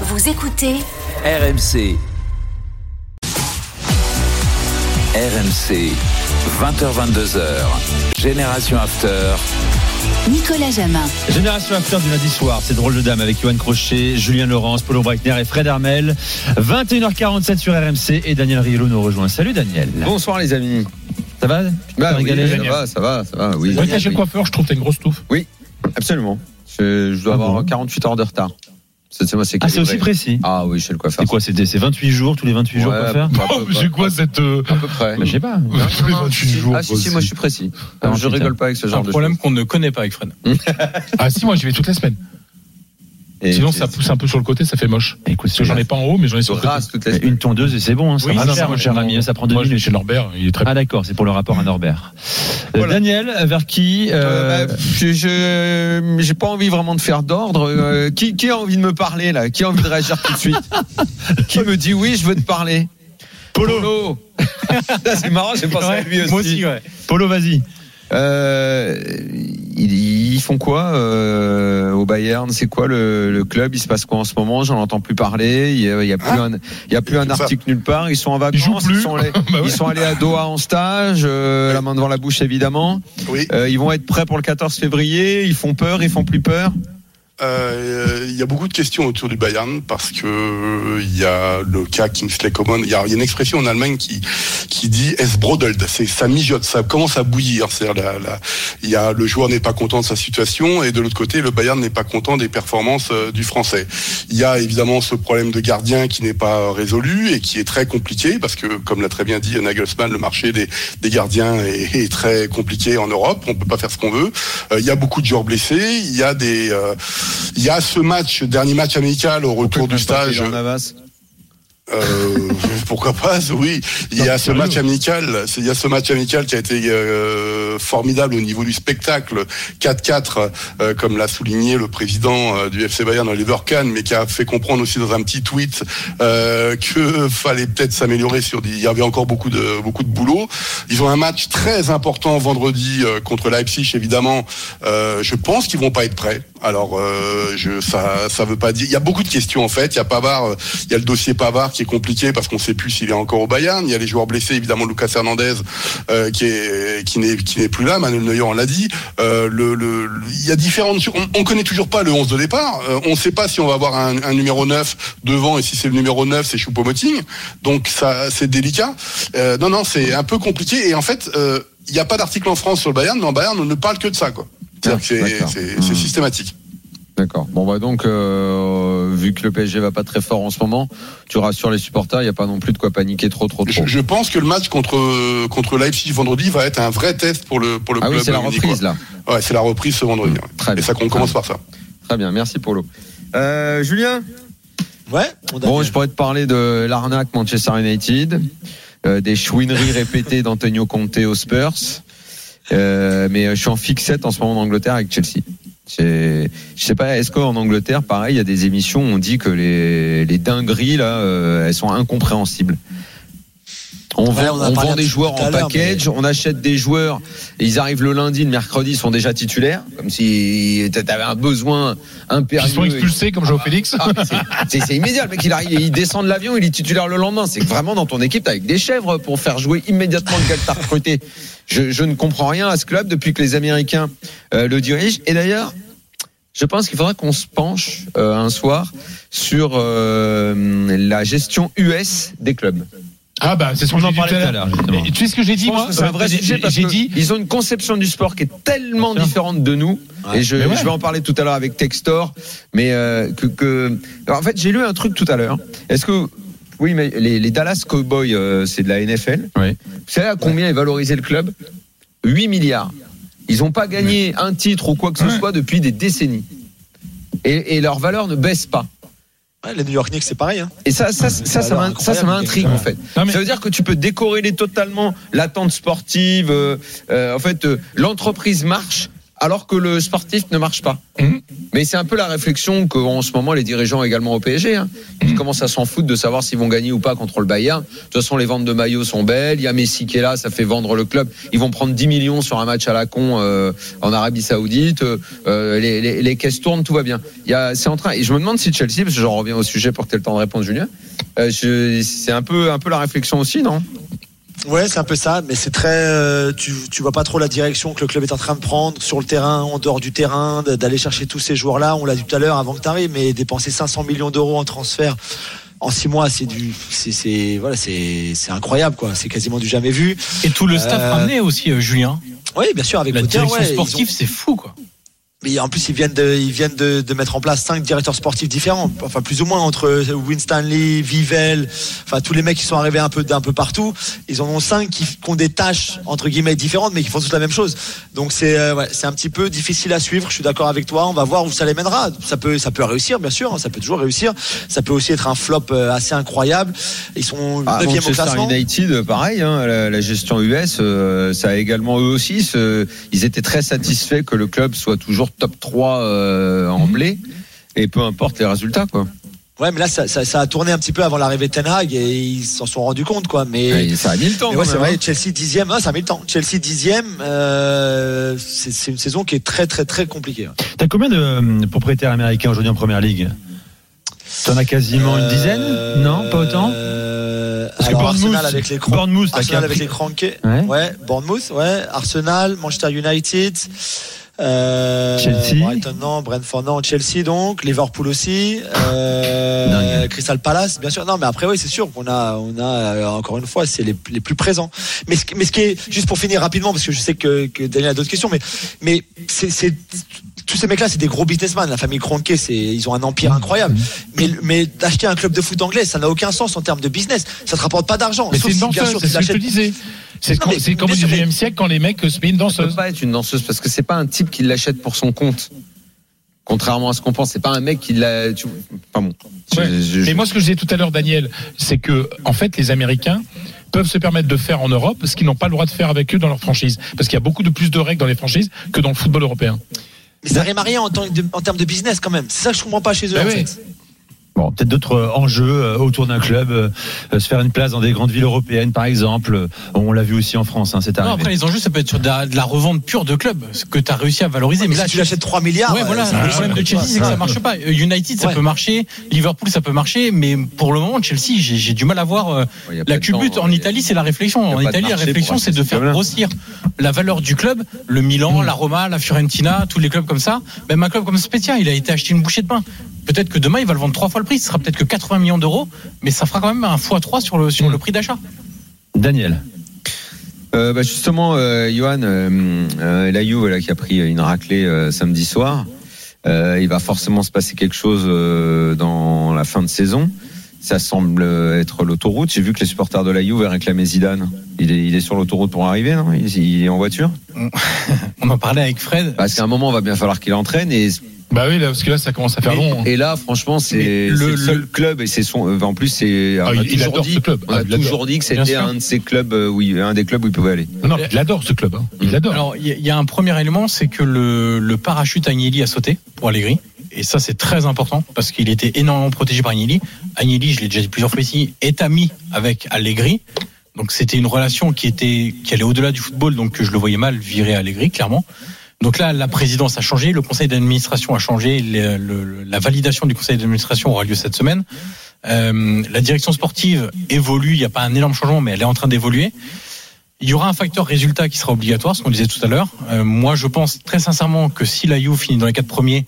Vous écoutez RMC. RMC. 20h22h. Génération After. Nicolas Jamin. Génération After du lundi soir, c'est drôle de dame avec Johan Crochet, Julien Laurence, Paulo Breitner et Fred Hermel. 21h47 sur RMC et Daniel Riolo nous rejoint. Salut Daniel. Bonsoir les amis. Ça va Bah, oui, régalé ça va, ça va, ça va. Oui, chez le coiffeur, je trouve que t'as une grosse touffe. absolument. Je, je dois Ah avoir bon 48 heures de retard. C'est Ah, aussi précis. Ah oui, chez le coiffeur. C'est quoi C'était c'est 28 jours, tous les 28 jours Ouais, pour faire à peu- Oh, c'est peu- quoi cette. euh, À peu près. bah, Je sais pas. tous les 28 jours Ah si, si, moi je suis précis. Ah, je rigole pas avec ce C'est genre un de problème choses. qu'on ne connaît pas avec Fred. Ah si, moi j'y vais toutes les semaines. Et Sinon ça pousse un peu sur le côté, ça fait moche. Écoute, Parce que j'en ai pas en haut, mais j'en ai sur le côté. une tondeuse et c'est bon. Hein, ça Oui, va ah cher, mon cher ami. Ça prend deux Moi minutes. chez Norbert, il est très Ah d'accord, c'est pour le rapport à Norbert. Euh, Voilà. Daniel, vers qui euh, Euh, bah, je- j'ai pas envie vraiment de faire d'ordre. Euh, qui, qui a envie de me parler là? Qui a envie de réagir tout de suite? Qui me dit oui, je veux te parler? Polo. C'est marrant, j'ai pensé à lui aussi. Moi aussi, ouais. Polo, vas-y. Euh, ils, ils font quoi euh, au Bayern? C'est quoi le, le club? Il se passe quoi en ce moment? J'en entends plus parler. Il y a, plus un, il y a plus un article nulle part. Ils sont en vacances. Ils sont allés, Bah ouais. ils sont allés à Doha en stage, euh, la main devant la bouche évidemment. Oui. Euh, ils vont être prêts pour le 14 février. Ils font peur. Ils font plus peur? Euh, Il y a beaucoup de questions autour du Bayern parce que euh, il y a le cas Kingsley Coman. Il y a, une expression en Allemagne qui qui dit es brodelt. C'est ça mijote, ça commence à bouillir. C'est-à-dire il y a le joueur n'est pas content de sa situation et de l'autre côté le Bayern n'est pas content des performances euh, du Français. Il y a évidemment ce problème de gardien qui n'est pas résolu et qui est très compliqué parce que comme l'a très bien dit Nagelsmann, le marché des, des gardiens est, très compliqué en Europe. On peut pas faire ce qu'on veut. Il y a beaucoup de joueurs blessés. Il y a des euh, il y a ce match, dernier match amical au retour du stage. Euh, pourquoi pas Oui, il y a ce match amical. Il y a ce match amical qui a été euh, formidable au niveau du spectacle 4-4, euh, comme l'a souligné le président euh, du FC Bayern, Oliver Kahn, mais qui a fait comprendre aussi dans un petit tweet euh, que fallait peut-être s'améliorer sur. des- Il y avait encore beaucoup de beaucoup de boulot. Ils ont un match très important vendredi euh, contre Leipzig, évidemment. Euh, je pense qu'ils vont pas être prêts. Alors, euh, je, ça, ça veut pas dire. Il y a beaucoup de questions en fait. Il y a Pavard, euh, il y a le dossier Pavard qui est compliqué parce qu'on sait plus s'il est encore au Bayern. Il y a les joueurs blessés, évidemment Lucas Hernandez euh, qui est qui n'est qui n'est plus là. Manuel Neuer on l'a dit. Il y a différentes. On, on connaît toujours pas le 11 de départ. On ne sait pas si on va avoir un, numéro 9 devant et si c'est le numéro 9 c'est Choupo-Moting. Donc ça c'est délicat. Non non c'est un peu compliqué et en fait il n'y a pas d'article en France sur le Bayern, mais en Bayern on ne parle que de ça quoi. C'est-à-dire que c'est- Hmm. systématique. D'accord. Bon bah donc euh, vu que le PSG va pas très fort en ce moment, tu rassures les supporters, il y a pas non plus de quoi paniquer trop trop Je, trop. je pense que le match contre contre Leipzig vendredi va être un vrai test pour le pour le Ah club. oui, c'est la reprise là. Ouais, c'est la reprise ce vendredi. ouais. Très Et bien. ça qu'on commence par ça. Très bien, merci Polo. Euh, Julien Ouais, Bon, je pourrais te parler de l'arnaque Manchester United, euh, des chouineries répétées d'Antonio Conte aux Spurs, euh, mais je suis en fixette en ce moment en Angleterre avec Chelsea. Je sais pas, est-ce qu'en Angleterre, pareil, il y a des émissions où on dit que les, les dingueries là, euh, elles sont incompréhensibles? On Ouais, vend, on vend des joueurs en package, on achète des joueurs, et ils arrivent le lundi, le mercredi, ils sont déjà titulaires, comme si tu avais un besoin impérieux. Ils sont expulsés comme Joao Félix. Ah, c'est- c'est c'est immédiat. Le mec, il arrive, il descend de l'avion, il est titulaire le lendemain. C'est vraiment dans ton équipe, t'as avec des chèvres pour faire jouer immédiatement le gars que t'as recruté. Je, je ne comprends rien à ce club depuis que les Américains euh, le dirigent. Et d'ailleurs, je pense qu'il faudra qu'on se penche euh, un soir sur euh, la gestion US des clubs. Ah bah c'est ce que On j'ai en dit tout parlait à tout à l'heure. Tu sais ce que j'ai dit moi c'est un vrai sujet parce J'ai dit. qu'ils ont une conception du sport qui est tellement différente de nous. Ouais. Et je, Mais ouais. je vais en parler tout à l'heure avec Textor. Mais euh, que, que... Alors, en fait, j'ai lu un truc tout à l'heure. Est-ce que oui, mais les, les Dallas Cowboys, euh, c'est de la NFL. Oui. Vous savez à combien est valorisé le club? 8 milliards. Ils n'ont pas gagné un titre ou quoi que ce Ouais. soit depuis des décennies. Et, et leur valeur ne baisse pas. Ouais, les New York Knicks, c'est pareil. Hein. Et ça, ça, ça, ça, ça m'intrigue en fait. Non, mais- Ça veut dire que tu peux décorréler totalement l'attente sportive. euh, euh, en fait, euh, l'entreprise marche alors que le sportif ne marche pas. Mhm. Mais c'est un peu la réflexion qu'en ce moment les dirigeants également au PSG, hein, ils Mhm. commencent à s'en foutre de savoir s'ils vont gagner ou pas contre le Bayern. De toute façon, les ventes de maillots sont belles. Il y a Messi qui est là, ça fait vendre le club. Ils vont prendre 10 millions sur un match à la con euh, en Arabie Saoudite. Euh, les, les, les caisses tournent, tout va bien. Il y a, c'est en train. Et je me demande si Chelsea, parce que j'en reviens au sujet pour que tu aies le temps de répondre, Julien. Euh, c'est un peu, un peu la réflexion aussi, non? Ouais, c'est un peu ça, mais c'est très. euh, tu, tu vois pas trop la direction que le club est en train de prendre sur le terrain, en dehors du terrain, d'aller chercher tous ces joueurs-là. On l'a dit tout à l'heure avant que tu arrives, mais dépenser 500 millions d'euros en transfert en six mois, c'est du, c'est, voilà, c'est, incroyable, quoi. C'est quasiment du jamais vu. Et tout le staff Euh, ramené aussi, euh, Julien. Oui, bien sûr, avec La Potter, direction ouais, ont- sportive, c'est fou, quoi. Mais en plus, ils viennent de, ils viennent de, de mettre en place cinq directeurs sportifs différents. Enfin, plus ou moins entre Winston Lee, Vivel, enfin tous les mecs qui sont arrivés un peu d'un peu partout. Ils en ont cinq qui, qui ont des tâches entre guillemets différentes, mais qui font tous la même chose. Donc c'est, euh, ouais, c'est un petit peu difficile à suivre. Je suis d'accord avec toi. On va voir où ça les mènera. Ça peut, ça peut réussir, bien sûr. hein, ça peut toujours réussir. Ça peut aussi être un flop euh, assez incroyable. Ils sont Ah, au classement. United, pareil, hein, la, la gestion US, euh, ça a également eux aussi. ce- ils étaient très satisfaits que le club soit toujours top 3 euh, en blé. Et peu importe les résultats, quoi. Ouais, mais là, ça, ça, ça a tourné un petit peu avant l'arrivée de Ten Hag et ils s'en sont rendus compte, quoi. Mais ça a mis le temps. Ouais, c'est vrai, hein. Chelsea dixième, ah, ça a mis le temps. Chelsea dixième, euh, c'est une saison qui est très très très compliquée. hein. T'as combien de euh, propriétaires américains aujourd'hui en première ligue? T'en as quasiment une dizaine? Non, pas autant? euh, Parce que alors, Bournemouth, Arsenal avec les cran- Bournemouth, Arsenal avec les crankés. Ouais. Ouais, Bournemouth, ouais, Arsenal, Manchester United. Euh, Chelsea. Brighton non, Brentford non, Chelsea donc, Liverpool aussi, euh. Crystal Palace bien sûr. Non mais après oui c'est sûr qu'on a on a euh, encore une fois c'est les, les plus présents. Mais ce, qui- mais ce qui est juste pour finir rapidement parce que je sais que, que Daniel a d'autres questions mais mais c'est c'est tous ces mecs-là, c'est des gros businessmen. La famille Kroenke, c'est, ils ont un empire incroyable. Mais, mais d'acheter un club de foot anglais, ça n'a aucun sens en termes de business. Ça te rapporte pas d'argent. Mais Sauf c'est une si, bien sûr, ce que je te disais. C'est comme, au bien sûr, 19e mais- siècle quand les mecs se met une Ça peut danseuse. pas être une danseuse parce que c'est pas un type qui l'achète pour son compte. Contrairement à ce qu'on pense, c'est pas un mec qui l'a. tu- Pas bon. Je- Ouais. je- Mais moi, ce que je disais tout à l'heure, Daniel, c'est que, en fait, les Américains peuvent se permettre de faire en Europe ce qu'ils n'ont pas le droit de faire avec eux dans leur franchise. Parce qu'il y a beaucoup de plus de règles dans les franchises que dans le football européen. Mais ça rime à rien en, en termes de business quand même. C'est ça que je comprends pas chez eux. Ben en oui. fait. Bon, peut-être d'autres euh, enjeux euh, autour d'un club, euh, se faire une place dans des grandes villes européennes, par exemple. On l'a vu aussi en France, hein, c'est Non, arrivé. après, les enjeux, ça peut être sur de la, de la revente pure de club, ce que tu as réussi à valoriser. Mais Mais là, si tu l'achètes 3 milliards. Ouais, voilà. Le problème de Chelsea, c'est que ça marche pas. United, ça Ouais. peut marcher. Liverpool, ça peut marcher. Mais pour le moment, Chelsea, j'ai du mal à voir. euh, La culbute en Italie, c'est la réflexion. En Italie, la réflexion, c'est de faire grossir la valeur du club. Le Milan, Hmm. la Roma, la Fiorentina, tous les clubs comme ça. Même un club comme Spezia, il a été acheté une bouchée de pain. Peut-être que demain, il va le vendre trois fois le prix. Ce sera peut-être que 80 millions d'euros, mais ça fera quand même un x3 sur le, sur le prix d'achat. Daniel. Euh, bah, justement, euh, Johan, euh, euh, la Juve là, qui a pris une raclée euh, samedi soir, euh, il va forcément se passer quelque chose euh, dans la fin de saison. Ça semble être l'autoroute. J'ai vu que les supporters de la Juve réclamaient Zidane. Il est, il est sur l'autoroute pour arriver, non? Il, il est en voiture? On en parlait avec Fred. Parce qu'à un moment, il va bien falloir qu'il entraîne. Et, Bah oui, là, parce que là, ça commence à faire long. hein. et là, franchement, c'est le- le, seul le- club et c'est son. euh, En plus, c'est. Ah, il- adore dit, ce club. on a Ah, toujours dit que c'était un de ses clubs, euh, oui, un des clubs où il pouvait aller. Non, il adore ce club. hein. Il adore. Alors, il y, a- il y a un premier élément, c'est que le, le parachute Agnelli a sauté pour Allegri. Et ça, c'est très important parce qu'il était énormément protégé par Agnelli. Agnelli, je l'ai déjà dit plusieurs fois ici, est ami avec Allegri. Donc, c'était une relation qui était, qui allait au-delà du football, donc je le voyais mal virer Allegri, clairement. Donc là, la présidence a changé, le conseil d'administration a changé, le- le- la validation du conseil d'administration aura lieu cette semaine. Euh, la direction sportive évolue, il n'y a pas un énorme changement, mais elle est en train d'évoluer. Il y aura un facteur résultat qui sera obligatoire, ce qu'on disait tout à l'heure. Euh, moi, je pense très sincèrement que si la Juve finit dans les quatre premiers,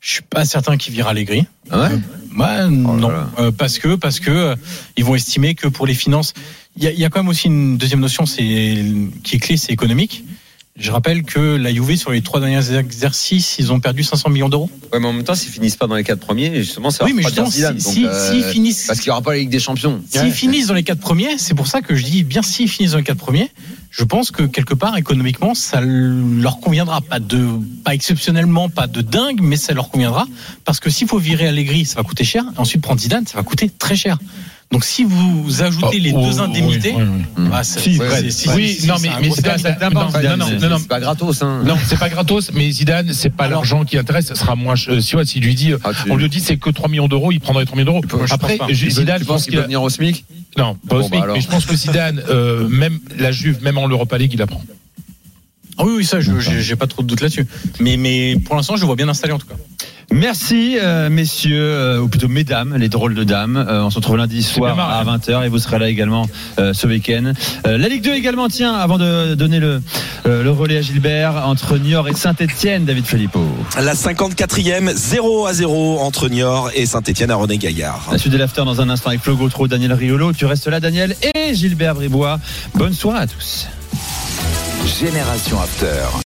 je suis pas certain qu'il vira Allegri. Ah ouais Ouais, non, là. Euh, parce que parce que euh, ils vont estimer que pour les finances, il y a, il y a quand même aussi une deuxième notion, c'est qui est clé, c'est économique. Je rappelle que la Juve sur les trois derniers exercices, ils ont perdu 500 millions d'euros. Ouais, mais en même temps, s'ils finissent pas dans les quatre premiers, justement, ça Oui, va mais refroidir justement, si, Zidane. si, Donc, euh, s'ils finissent, Parce qu'il n'y aura pas la Ligue des Champions. S'ils finissent dans les quatre premiers, c'est pour ça que je dis bien s'ils finissent dans les quatre premiers, je pense que quelque part économiquement ça leur conviendra pas de pas exceptionnellement pas de dingue mais ça leur conviendra parce que s'il faut virer Allegri ça va coûter cher et ensuite prendre Zidane ça va coûter très cher. Donc si vous ajoutez les Oh, deux oui, indemnités, oui, oui. bah, non, mais, Zidane, salaire. non, non, non, non, non, non, C'est pas gratos, hein. non, c'est pas gratos, mais Zidane, c'est pas l'argent qui intéresse, ça sera moins. Si, ouais, s'il lui dit, Ah, on lui dit c'est que 3 millions d'euros, il prendrait 3 millions d'euros. Après, Zidane, tu je penses pense qu'il venir au SMIC? Non, pas au SMIC, bah alors. mais je pense que Zidane, euh, même la Juve, même en l'Europa League, il apprend. Ah oui, oui, ça, je- j'ai j'ai pas trop de doute là-dessus. Mais, mais pour l'instant, je le vois bien installé en tout cas. Merci, euh, messieurs, euh, ou plutôt mesdames, les drôles de dames. Euh, on se retrouve lundi soir à 20h et vous serez là également euh, ce week-end. Euh, la Ligue 2 également, tiens, avant de donner le, euh, le relais à Gilbert, entre Niort et Saint-Etienne, David Filippo. La 54e, 0 à 0 entre Niort et Saint-Etienne à René Gaillard. La suite de l'after dans un instant avec Flo Gautreau, Daniel Riolo. Tu restes là, Daniel, et Gilbert Bribois. Bonne soirée à tous. Génération After.